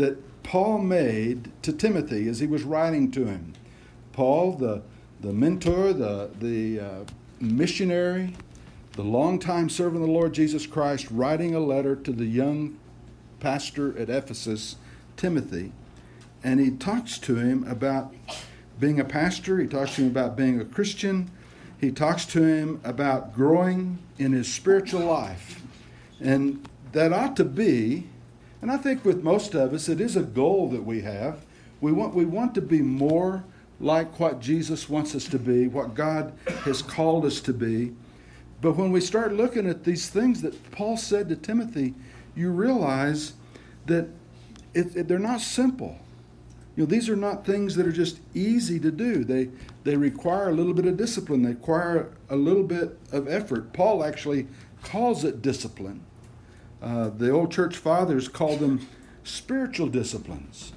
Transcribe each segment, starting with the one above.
that Paul made to Timothy as he was writing to him. Paul, the, the mentor, the, the uh, missionary, the longtime servant of the Lord Jesus Christ, writing a letter to the young pastor at Ephesus, Timothy, and he talks to him about being a pastor, he talks to him about being a Christian, he talks to him about growing in his spiritual life. And that ought to be, and I think with most of us, it is a goal that we have. We want, we want to be more like what Jesus wants us to be, what God has called us to be. But when we start looking at these things that Paul said to Timothy, you realize that it, it, they're not simple. You know, these are not things that are just easy to do. They, they require a little bit of discipline, they require a little bit of effort. Paul actually calls it discipline. Uh, the old church fathers called them spiritual disciplines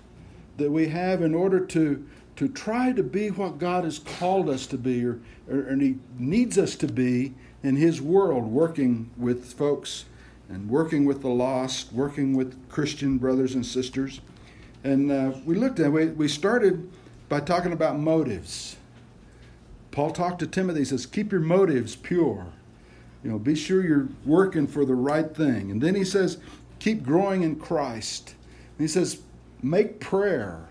that we have in order to, to try to be what God has called us to be, or, or, or He needs us to be in His world, working with folks and working with the lost, working with Christian brothers and sisters. And uh, we looked at we, we started by talking about motives. Paul talked to Timothy, he says, keep your motives pure. You know, be sure you're working for the right thing. And then he says, keep growing in Christ. And he says, make prayer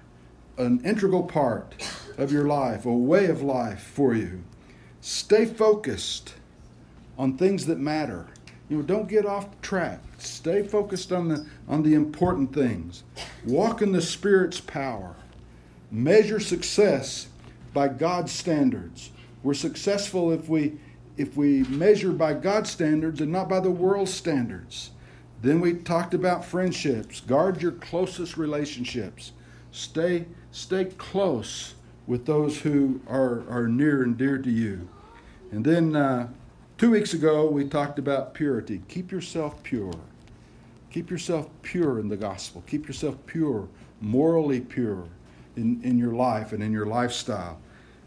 an integral part of your life, a way of life for you. Stay focused on things that matter. You know, don't get off track. Stay focused on the on the important things. Walk in the Spirit's power. Measure success by God's standards. We're successful if we if we measure by God's standards and not by the world's standards. Then we talked about friendships. Guard your closest relationships. Stay stay close with those who are, are near and dear to you. And then uh, two weeks ago, we talked about purity. Keep yourself pure. Keep yourself pure in the gospel. Keep yourself pure, morally pure in, in your life and in your lifestyle.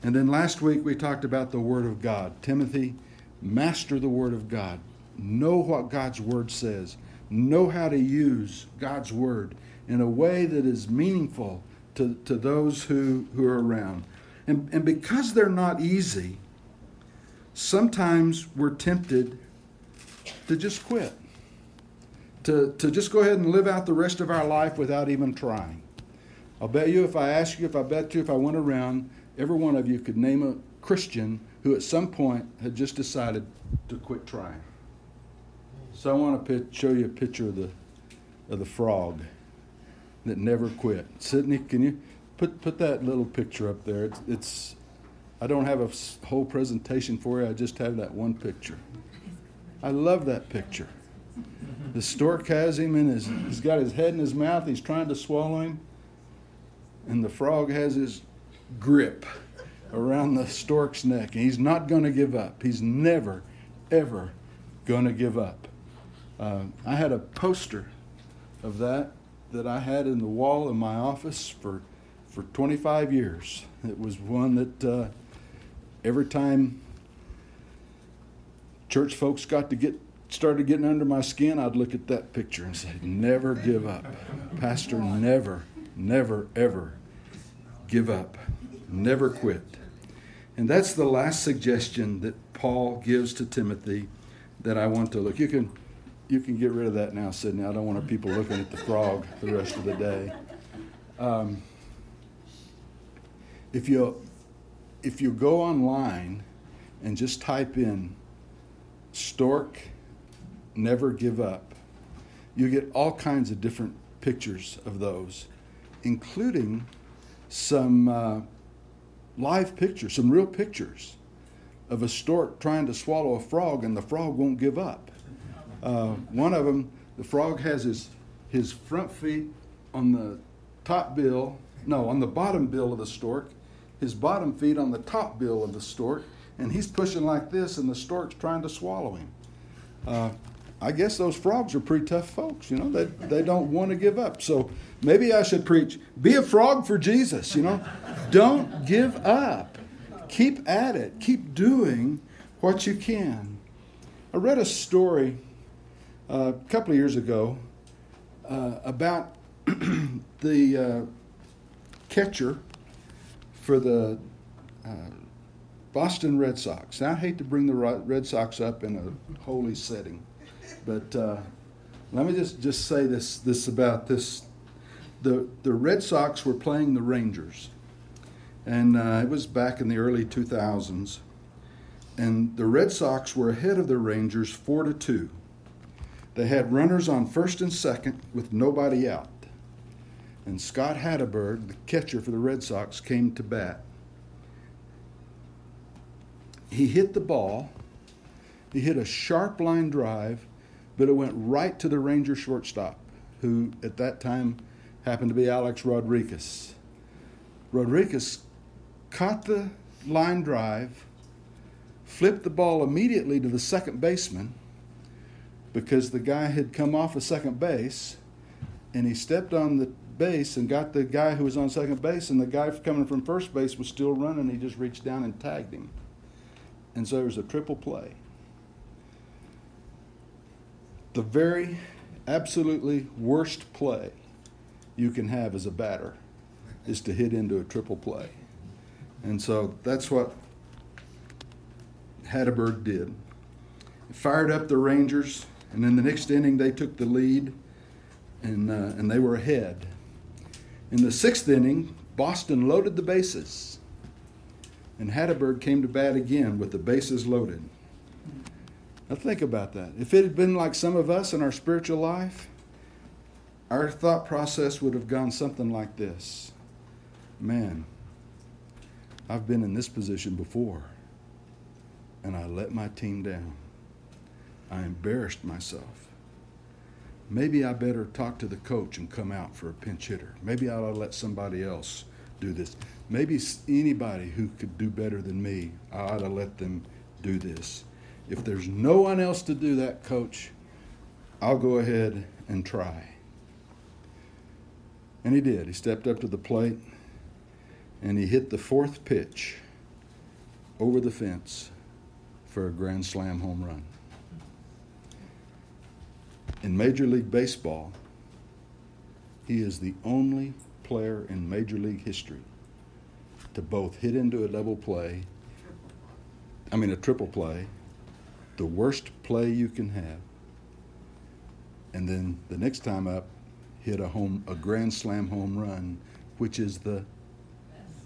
And then last week we talked about the Word of God. Timothy, master the Word of God. Know what God's Word says. Know how to use God's Word in a way that is meaningful to, to those who, who are around. And, and because they're not easy, sometimes we're tempted to just quit to, to just go ahead and live out the rest of our life without even trying. I'll bet you if I ask you, if I bet you, if I went around, every one of you could name a Christian who at some point had just decided to quit trying. So I want to show you a picture of the, of the frog that never quit. Sydney, can you put, put that little picture up there? It's, it's I don't have a whole presentation for you, I just have that one picture. I love that picture. The stork has him in his, he's got his head in his mouth, he's trying to swallow him. And the frog has his grip around the stork's neck. And he's not going to give up. He's never, ever going to give up. Uh, I had a poster of that that I had in the wall in my office for, for 25 years. It was one that uh, every time church folks got to get started getting under my skin, I'd look at that picture and say, Never give up. Pastor, never, never, ever give up. Never quit. And that's the last suggestion that Paul gives to Timothy that I want to look. You can you can get rid of that now, Sydney. I don't want people looking at the frog the rest of the day. Um, if you if you go online and just type in stork never give up. You get all kinds of different pictures of those, including some uh, live pictures, some real pictures of a stork trying to swallow a frog, and the frog won't give up. Uh, one of them, the frog has his his front feet on the top bill, no, on the bottom bill of the stork, his bottom feet on the top bill of the stork, and he's pushing like this, and the stork's trying to swallow him. Uh, I guess those frogs are pretty tough folks, you know, they, they don't want to give up. So maybe I should preach be a frog for Jesus, you know. Don't give up. Keep at it, keep doing what you can. I read a story uh, a couple of years ago uh, about the uh, catcher for the uh, Boston Red Sox. Now, I hate to bring the Red Sox up in a holy setting, but uh, let me just, just say this, this about this. The, the Red Sox were playing the Rangers, and uh, it was back in the early 2000s. And the Red Sox were ahead of the Rangers 4 to 2. They had runners on first and second with nobody out. And Scott Hatteberg, the catcher for the Red Sox, came to bat. He hit the ball. He hit a sharp line drive, but it went right to the Ranger shortstop, who at that time happened to be Alex Rodriguez. Rodriguez caught the line drive, flipped the ball immediately to the second baseman because the guy had come off of second base and he stepped on the base and got the guy who was on second base, and the guy coming from first base was still running. He just reached down and tagged him. And so it was a triple play. The very absolutely worst play you can have as a batter is to hit into a triple play. And so that's what Hatteberg did. fired up the Rangers and in the next inning, they took the lead and, uh, and they were ahead. In the sixth inning, Boston loaded the bases. And Hatteberg came to bat again with the bases loaded. Now think about that. If it had been like some of us in our spiritual life, our thought process would have gone something like this Man, I've been in this position before, and I let my team down. I embarrassed myself. Maybe I better talk to the coach and come out for a pinch hitter. Maybe I ought to let somebody else do this. Maybe anybody who could do better than me, I ought to let them do this. If there's no one else to do that, coach, I'll go ahead and try. And he did. He stepped up to the plate and he hit the fourth pitch over the fence for a grand slam home run in Major League Baseball, he is the only player in Major League history to both hit into a double play, I mean, a triple play, the worst play you can have, and then the next time up, hit a home, a grand slam home run, which is the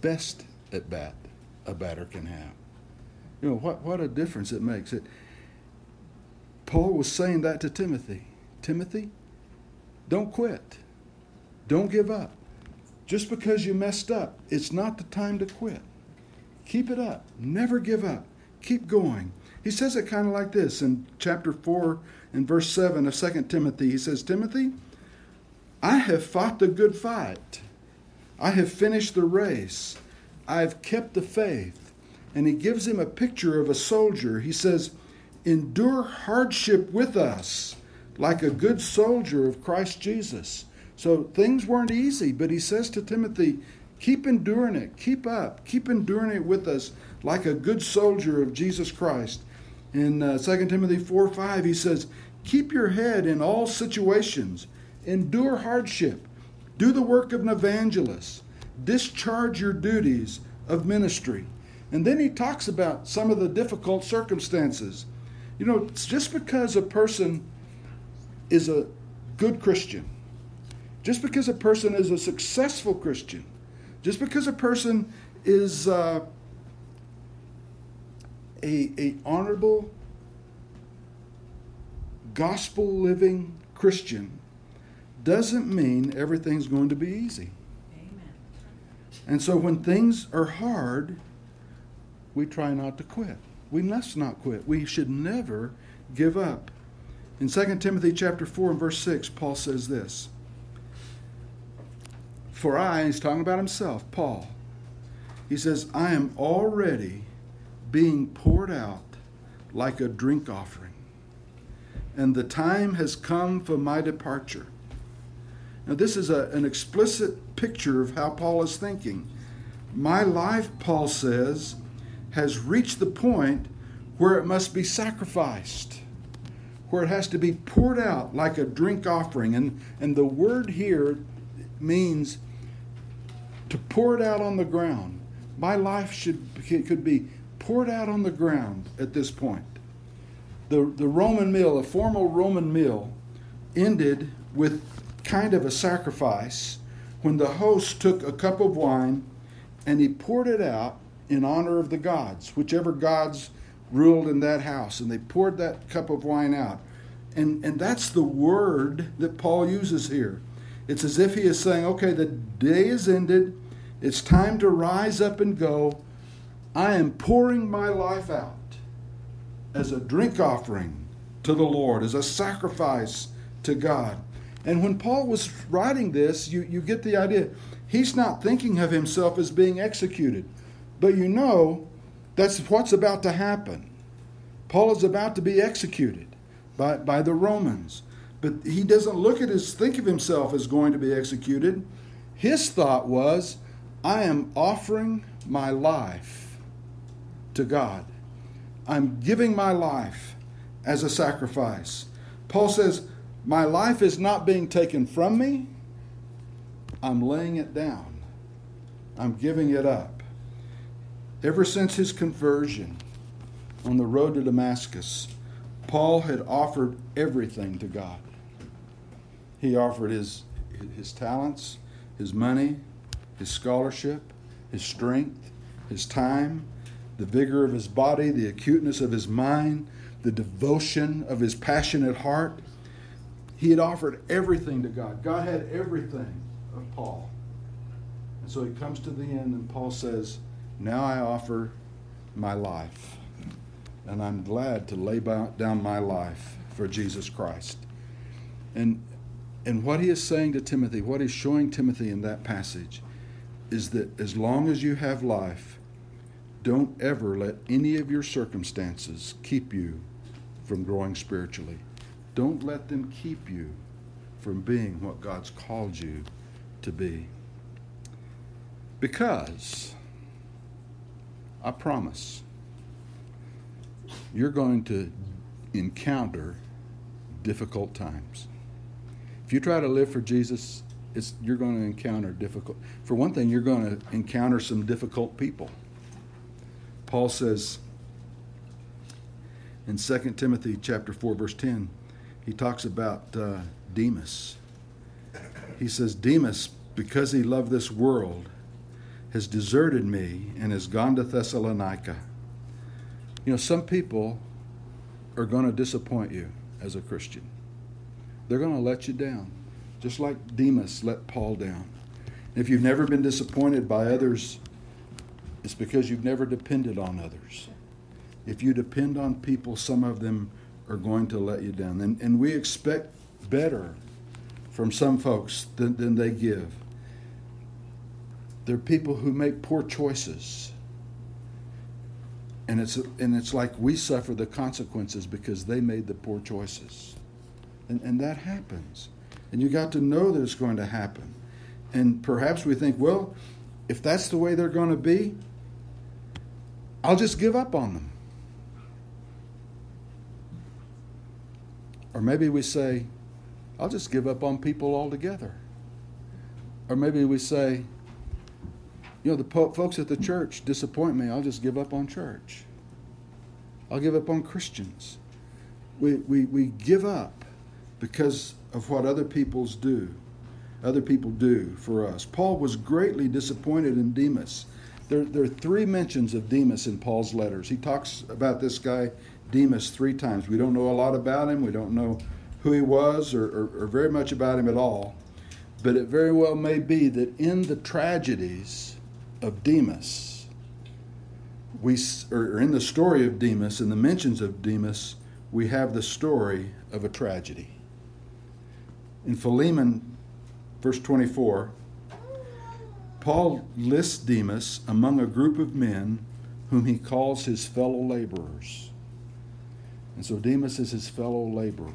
best at bat a batter can have. You know what? What a difference it makes. It. Paul was saying that to Timothy. Timothy, don't quit. Don't give up. Just because you messed up, it's not the time to quit. Keep it up. Never give up. Keep going. He says it kind of like this in chapter 4 and verse 7 of 2 Timothy. He says, Timothy, I have fought the good fight. I have finished the race. I have kept the faith. And he gives him a picture of a soldier. He says, Endure hardship with us like a good soldier of Christ Jesus. So things weren't easy, but he says to Timothy, keep enduring it, keep up, keep enduring it with us like a good soldier of Jesus Christ. In uh, 2 Timothy 4 5, he says, Keep your head in all situations, endure hardship, do the work of an evangelist, discharge your duties of ministry. And then he talks about some of the difficult circumstances. You know, just because a person is a good Christian, just because a person is a successful Christian, just because a person is uh, a, a honorable, gospel living Christian, doesn't mean everything's going to be easy. Amen. And so when things are hard, we try not to quit. We must not quit. We should never give up. In 2 Timothy chapter 4 and verse 6, Paul says this. For I, he's talking about himself, Paul, he says, I am already being poured out like a drink offering, and the time has come for my departure. Now, this is a, an explicit picture of how Paul is thinking. My life, Paul says, has reached the point where it must be sacrificed where it has to be poured out like a drink offering. And, and the word here means to pour it out on the ground. My life should could be poured out on the ground at this point. The, the Roman meal, a formal Roman meal, ended with kind of a sacrifice when the host took a cup of wine and he poured it out in honor of the gods, whichever gods ruled in that house. And they poured that cup of wine out. And, and that's the word that Paul uses here. It's as if he is saying, okay, the day is ended. It's time to rise up and go. I am pouring my life out as a drink offering to the Lord, as a sacrifice to God. And when Paul was writing this, you, you get the idea. He's not thinking of himself as being executed. But you know, that's what's about to happen. Paul is about to be executed by, by the Romans. But he doesn't look at his think of himself as going to be executed. His thought was, I am offering my life to God. I'm giving my life as a sacrifice. Paul says, My life is not being taken from me, I'm laying it down, I'm giving it up. Ever since his conversion on the road to Damascus, Paul had offered everything to God. He offered his, his talents, his money, his scholarship, his strength, his time, the vigor of his body, the acuteness of his mind, the devotion of his passionate heart. He had offered everything to God. God had everything of Paul. And so he comes to the end, and Paul says, Now I offer my life. And I'm glad to lay down my life for Jesus Christ. And, and what he is saying to Timothy, what he's showing Timothy in that passage, is that as long as you have life, don't ever let any of your circumstances keep you from growing spiritually. Don't let them keep you from being what God's called you to be. Because I promise you're going to encounter difficult times. If you try to live for Jesus, you're going to encounter difficult. For one thing, you're going to encounter some difficult people. Paul says in 2 Timothy chapter 4 verse 10, he talks about uh, Demas. He says Demas because he loved this world has deserted me and has gone to Thessalonica. You know, some people are going to disappoint you as a Christian. They're going to let you down, just like Demas let Paul down. If you've never been disappointed by others it's because you've never depended on others. If you depend on people, some of them are going to let you down. And, and we expect better from some folks than, than they give. They're people who make poor choices. And it's, and it's like we suffer the consequences because they made the poor choices. And, and that happens. And you got to know that it's going to happen. And perhaps we think, well, if that's the way they're going to be, I'll just give up on them. Or maybe we say, I'll just give up on people altogether. Or maybe we say, you know, the po- folks at the church disappoint me. I'll just give up on church. I'll give up on Christians. We, we, we give up because of what other people's do. Other people do for us. Paul was greatly disappointed in Demas there, there are three mentions of Demas in Paul's letters. He talks about this guy, Demas, three times. We don't know a lot about him. We don't know who he was or, or, or very much about him at all. But it very well may be that in the tragedies of Demas, we, or in the story of Demas and the mentions of Demas, we have the story of a tragedy. In Philemon, verse 24, Paul lists Demas among a group of men whom he calls his fellow laborers. And so Demas is his fellow laborer.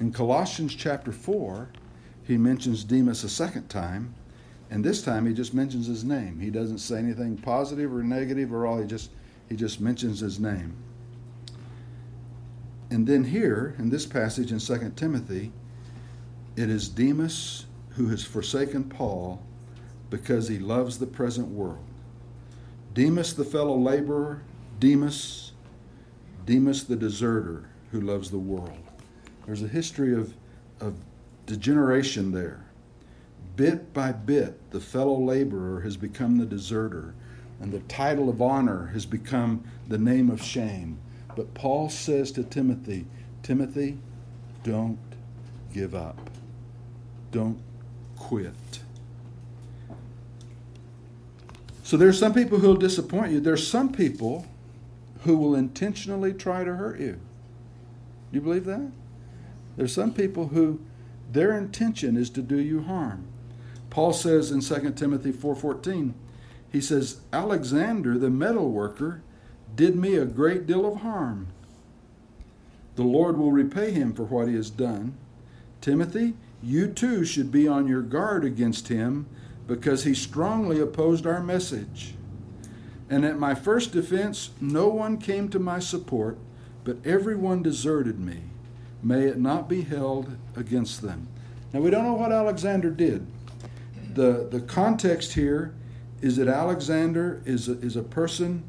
In Colossians chapter 4, he mentions Demas a second time, and this time he just mentions his name. He doesn't say anything positive or negative or all, he just he just mentions his name. And then here in this passage in 2 Timothy, it is Demas who has forsaken Paul because he loves the present world. Demas, the fellow laborer, Demas, Demas, the deserter who loves the world. There's a history of, of degeneration there. Bit by bit, the fellow laborer has become the deserter, and the title of honor has become the name of shame. But Paul says to Timothy, Timothy, don't give up. Don't quit. So there's some people who'll disappoint you. There's some people who will intentionally try to hurt you. Do you believe that? There's some people who their intention is to do you harm. Paul says in 2 Timothy 4:14, he says, "Alexander the metal worker did me a great deal of harm. The Lord will repay him for what he has done. Timothy, you too should be on your guard against him because he strongly opposed our message. And at my first defense, no one came to my support, but everyone deserted me. May it not be held against them." Now we don't know what Alexander did the, the context here is that Alexander is a, is a person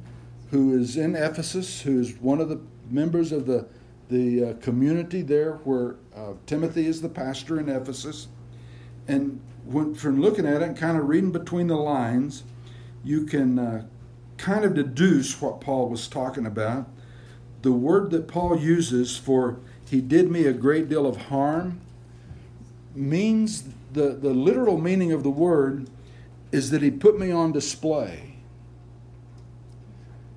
who is in Ephesus, who is one of the members of the, the uh, community there where uh, Timothy is the pastor in Ephesus. And when, from looking at it and kind of reading between the lines, you can uh, kind of deduce what Paul was talking about. The word that Paul uses for he did me a great deal of harm means the, the literal meaning of the word is that he put me on display.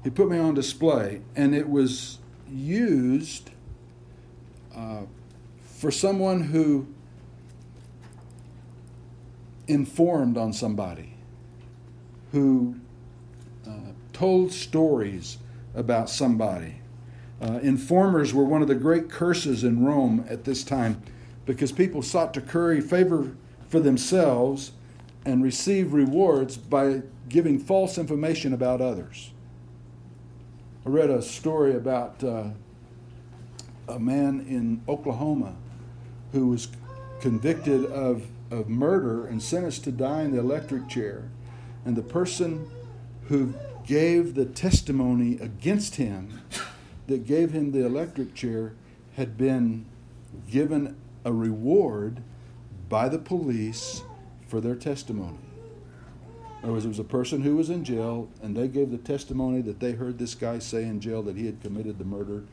He put me on display, and it was used uh, for someone who informed on somebody, who uh, told stories about somebody. Uh, informers were one of the great curses in Rome at this time because people sought to curry favor for themselves and receive rewards by giving false information about others. I read a story about uh, a man in Oklahoma who was convicted of, of murder and sentenced to die in the electric chair. And the person who gave the testimony against him, that gave him the electric chair, had been given a reward by the police for their testimony. In other words, it was a person who was in jail, and they gave the testimony that they heard this guy say in jail that he had committed the murder,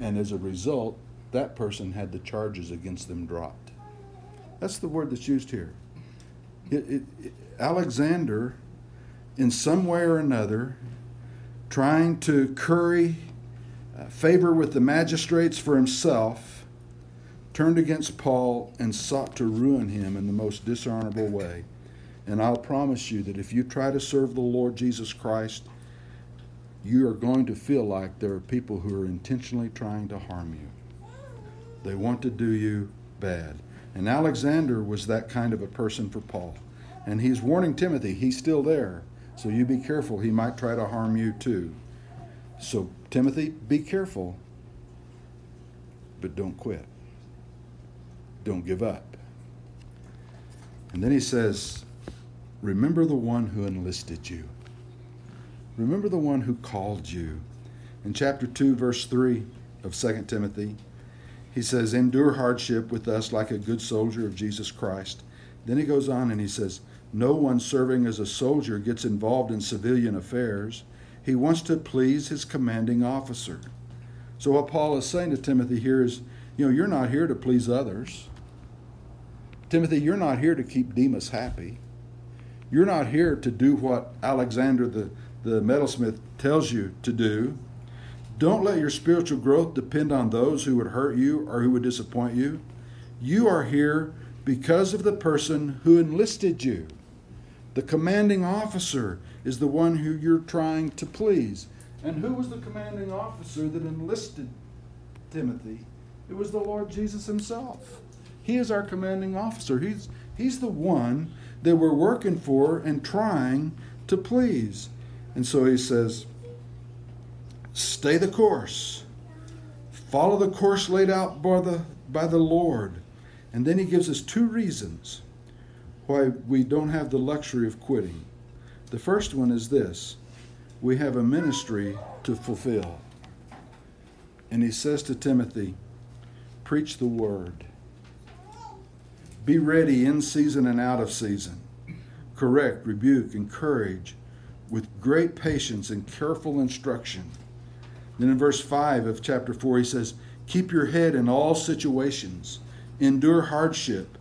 and as a result, that person had the charges against them dropped. That's the word that's used here. It, it, it, Alexander, in some way or another, trying to curry uh, favor with the magistrates for himself, turned against Paul and sought to ruin him in the most dishonorable way. And I'll promise you that if you try to serve the Lord Jesus Christ, you are going to feel like there are people who are intentionally trying to harm you. They want to do you bad. And Alexander was that kind of a person for Paul. And he's warning Timothy, he's still there. So you be careful, he might try to harm you too. So, Timothy, be careful, but don't quit. Don't give up. And then he says, Remember the one who enlisted you. Remember the one who called you. In chapter 2, verse 3 of 2 Timothy, he says, Endure hardship with us like a good soldier of Jesus Christ. Then he goes on and he says, No one serving as a soldier gets involved in civilian affairs. He wants to please his commanding officer. So, what Paul is saying to Timothy here is, you know, you're not here to please others. Timothy, you're not here to keep Demas happy. You're not here to do what Alexander the, the metalsmith tells you to do. Don't let your spiritual growth depend on those who would hurt you or who would disappoint you. You are here because of the person who enlisted you. The commanding officer is the one who you're trying to please. And who was the commanding officer that enlisted Timothy? It was the Lord Jesus himself. He is our commanding officer. He's, he's the one that we're working for and trying to please. And so he says, stay the course. Follow the course laid out by the, by the Lord. And then he gives us two reasons why we don't have the luxury of quitting. The first one is this we have a ministry to fulfill. And he says to Timothy, Preach the word. Be ready in season and out of season. Correct, rebuke, encourage with great patience and careful instruction. Then in verse 5 of chapter 4, he says, Keep your head in all situations, endure hardship,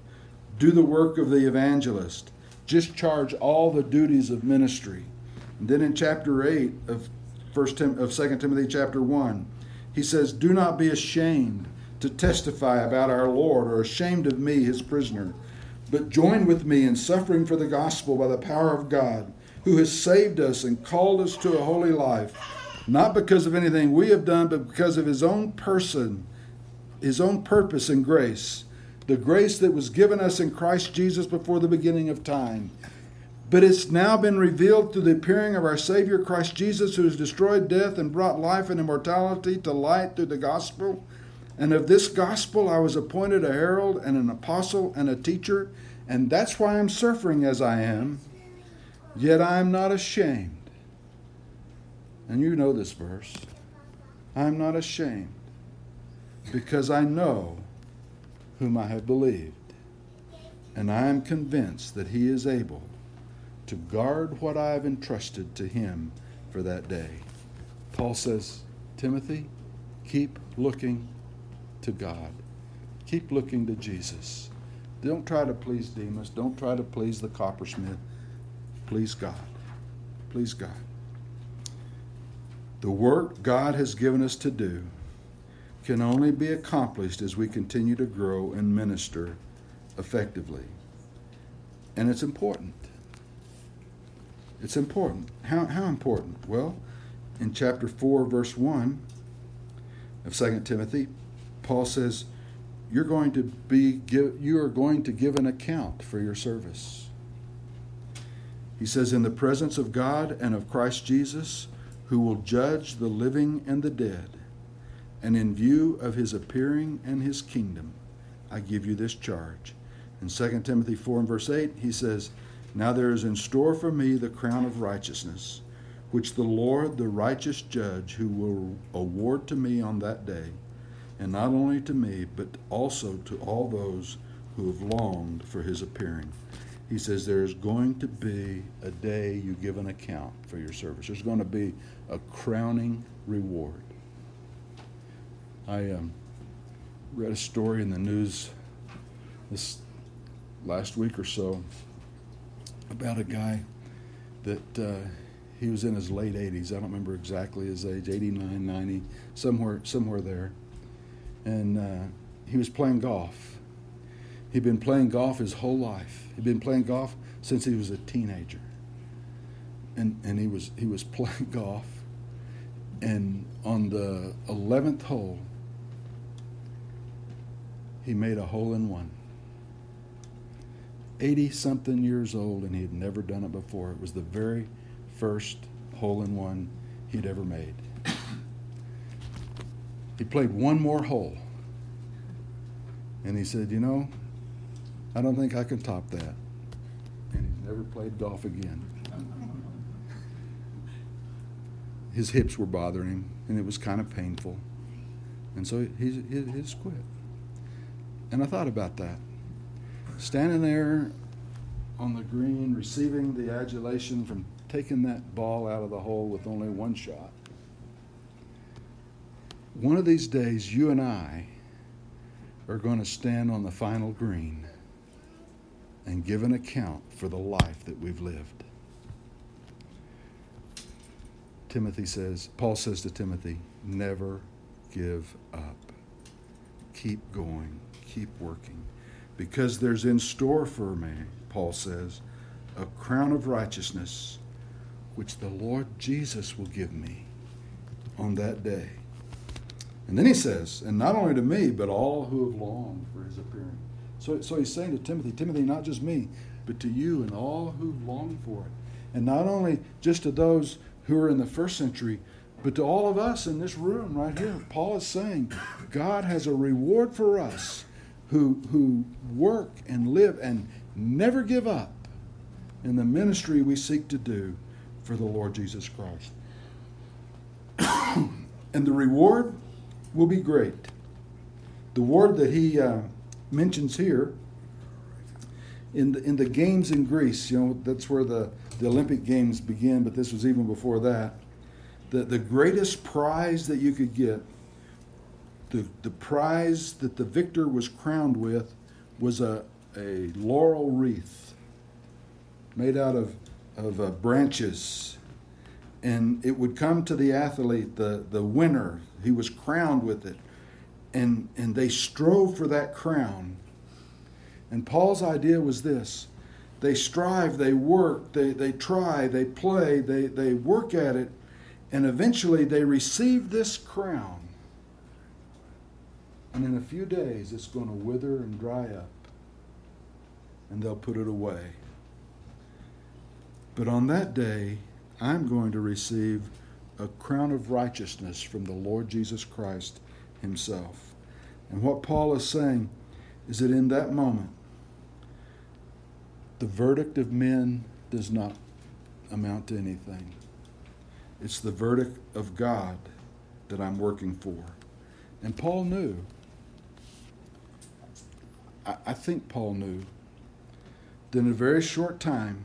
do the work of the evangelist, discharge all the duties of ministry. And then in chapter 8 of First Tim- of 2 Timothy chapter 1, he says, Do not be ashamed to testify about our Lord or ashamed of me, his prisoner, but join with me in suffering for the gospel by the power of God, who has saved us and called us to a holy life, not because of anything we have done, but because of his own person, his own purpose and grace, the grace that was given us in Christ Jesus before the beginning of time but it's now been revealed through the appearing of our Savior Christ Jesus, who has destroyed death and brought life and immortality to light through the gospel. And of this gospel I was appointed a herald and an apostle and a teacher, and that's why I'm suffering as I am. Yet I am not ashamed. And you know this verse. I'm not ashamed because I know whom I have believed, and I am convinced that he is able to guard what I have entrusted to him for that day. Paul says, Timothy, keep looking to God. Keep looking to Jesus. Don't try to please Demas. Don't try to please the coppersmith. Please God. Please God. The work God has given us to do can only be accomplished as we continue to grow and minister effectively. And it's important. It's important. How, how important? Well, in chapter 4, verse 1 of 2 Timothy, Paul says, You're going to be you are going to give an account for your service. He says, In the presence of God and of Christ Jesus, who will judge the living and the dead, and in view of his appearing and his kingdom, I give you this charge. In 2 Timothy 4 and verse 8, he says, now there is in store for me the crown of righteousness, which the Lord, the righteous judge, who will award to me on that day, and not only to me, but also to all those who have longed for his appearing. He says there is going to be a day you give an account for your service. There's going to be a crowning reward. I um, read a story in the news this last week or so about a guy that uh, he was in his late 80s. I don't remember exactly his age, 89, 90, somewhere, somewhere there. And uh, he was playing golf. He'd been playing golf his whole life. He'd been playing golf since he was a teenager. And, and he was he was playing golf, and on the eleventh hole, he made a hole in one. 80 something years old and he had never done it before. It was the very first hole in one he'd ever made. He played one more hole. And he said, You know, I don't think I can top that. And he's never played golf again. His hips were bothering him, and it was kind of painful. And so he, he, he just quit. And I thought about that standing there on the green, receiving the adulation from taking that ball out of the hole with only one shot. One of these days, you and I are going to stand on the final green and give an account for the life that we've lived. Timothy says, Paul says to Timothy, never give up. Keep going, keep working because there's in store for me, Paul says, a crown of righteousness, which the Lord Jesus will give me on that day. And then he says, and not only to me, but all who have longed for his appearing. So, so he's saying to Timothy, Timothy, not just me, but to you and all who long for it. And not only just to those who are in the first century, but to all of us in this room right here. Paul is saying, God has a reward for us who, who work and live and never give up in the ministry we seek to do for the Lord Jesus Christ. and the reward will be great. The word that he uh, mentions here in the, in the games in Greece, you know, that's where the, the Olympic Games begin, but this was even before that. The, the greatest prize that you could get, the, the prize that the victor was crowned with, was a, a laurel wreath made out of, of uh, branches. And it would come to the athlete, the, the winner. He was crowned with it. And, and they strove for that crown. And Paul's idea was this they strive, they work, they, they try, they play, they, they work at it, and eventually they receive this crown. And in a few days, it's going to wither and dry up, and they'll put it away. But on that day, I'm going to receive a crown of righteousness from the Lord Jesus Christ Himself. And what Paul is saying is that in that moment, the verdict of men does not amount to anything. It's the verdict of God that I'm working for. And Paul knew. I, think Paul knew that in a very short time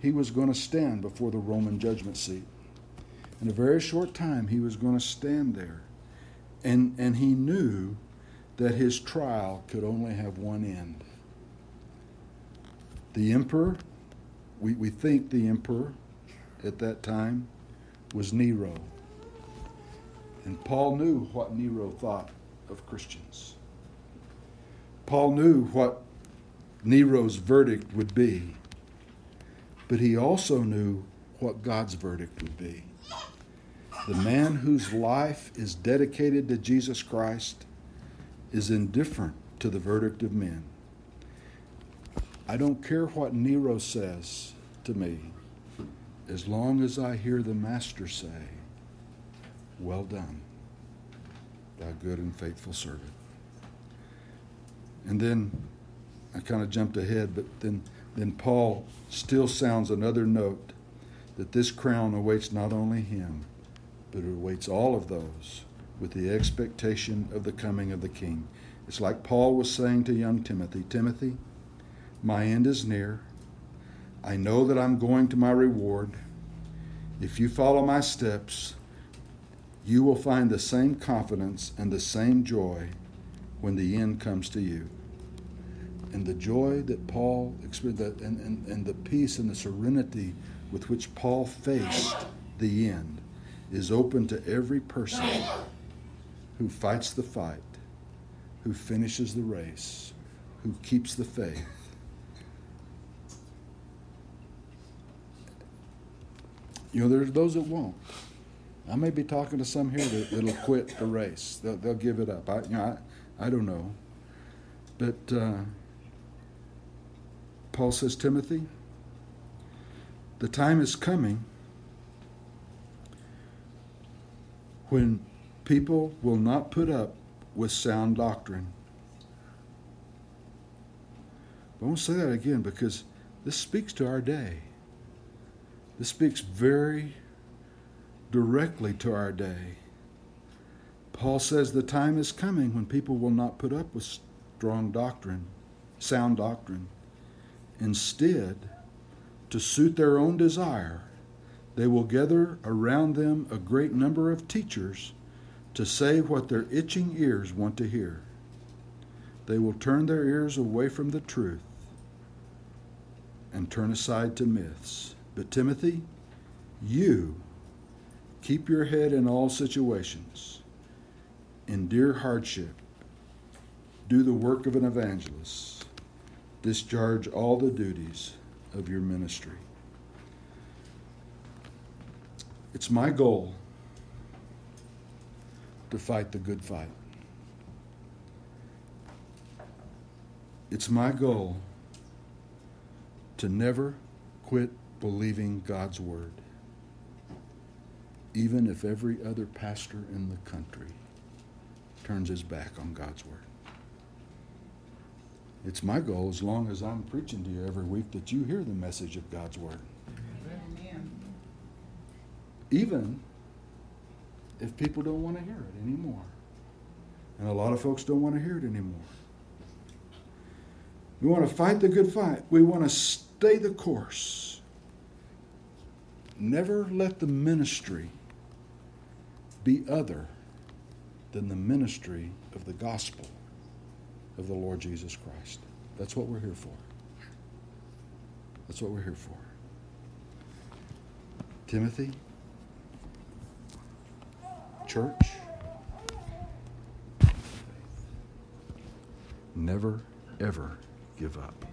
he was going to stand before the Roman judgment seat. In a very short time he was going to stand there. And, and he knew that his trial could only have one end. The emperor, we, we think the emperor at that time was Nero. And Paul knew what Nero thought of Christians. Paul knew what Nero's verdict would be, but he also knew what God's verdict would be. The man whose life is dedicated to Jesus Christ is indifferent to the verdict of men. I don't care what Nero says to me, as long as I hear the Master say, Well done, thou good and faithful servant. And then I kind of jumped ahead, but then, then Paul still sounds another note that this crown awaits not only him, but it awaits all of those with the expectation of the coming of the King. It's like Paul was saying to young Timothy Timothy, my end is near. I know that I'm going to my reward. If you follow my steps, you will find the same confidence and the same joy when the end comes to you. And the joy that Paul experienced, and, and, and the peace and the serenity with which Paul faced the end, is open to every person who fights the fight, who finishes the race, who keeps the faith You know, there's those that won't. I may be talking to some here that, that'll quit the race. They'll, they'll give it up. I, you know, I, I don't know. But uh, Paul says, Timothy, the time is coming when people will not put up with sound doctrine. But I want to say that again because this speaks to our day. This speaks very directly to our day. Paul says the time is coming when people will not put up with strong doctrine, sound doctrine. Instead, to suit their own desire, they will gather around them a great number of teachers to say what their itching ears want to hear. They will turn their ears away from the truth and turn aside to myths. But Timothy, you keep your head in all situations, endure hardship, do the work of an evangelist, discharge all the duties of your ministry. It's my goal to fight the good fight. It's my goal to never quit believing God's word, even if every other pastor in the country turns his back on God's word. It's my goal, as long as I'm preaching to you every week, that you hear the message of God's Word. Amen. Even if people don't want to hear it anymore. And a lot of folks don't want to hear it anymore. We want to fight the good fight. We want to stay the course. Never let the ministry be other than the ministry of the gospel of the Lord Jesus Christ. That's what we're here for. That's what we're here for. Timothy, church, never, ever give up.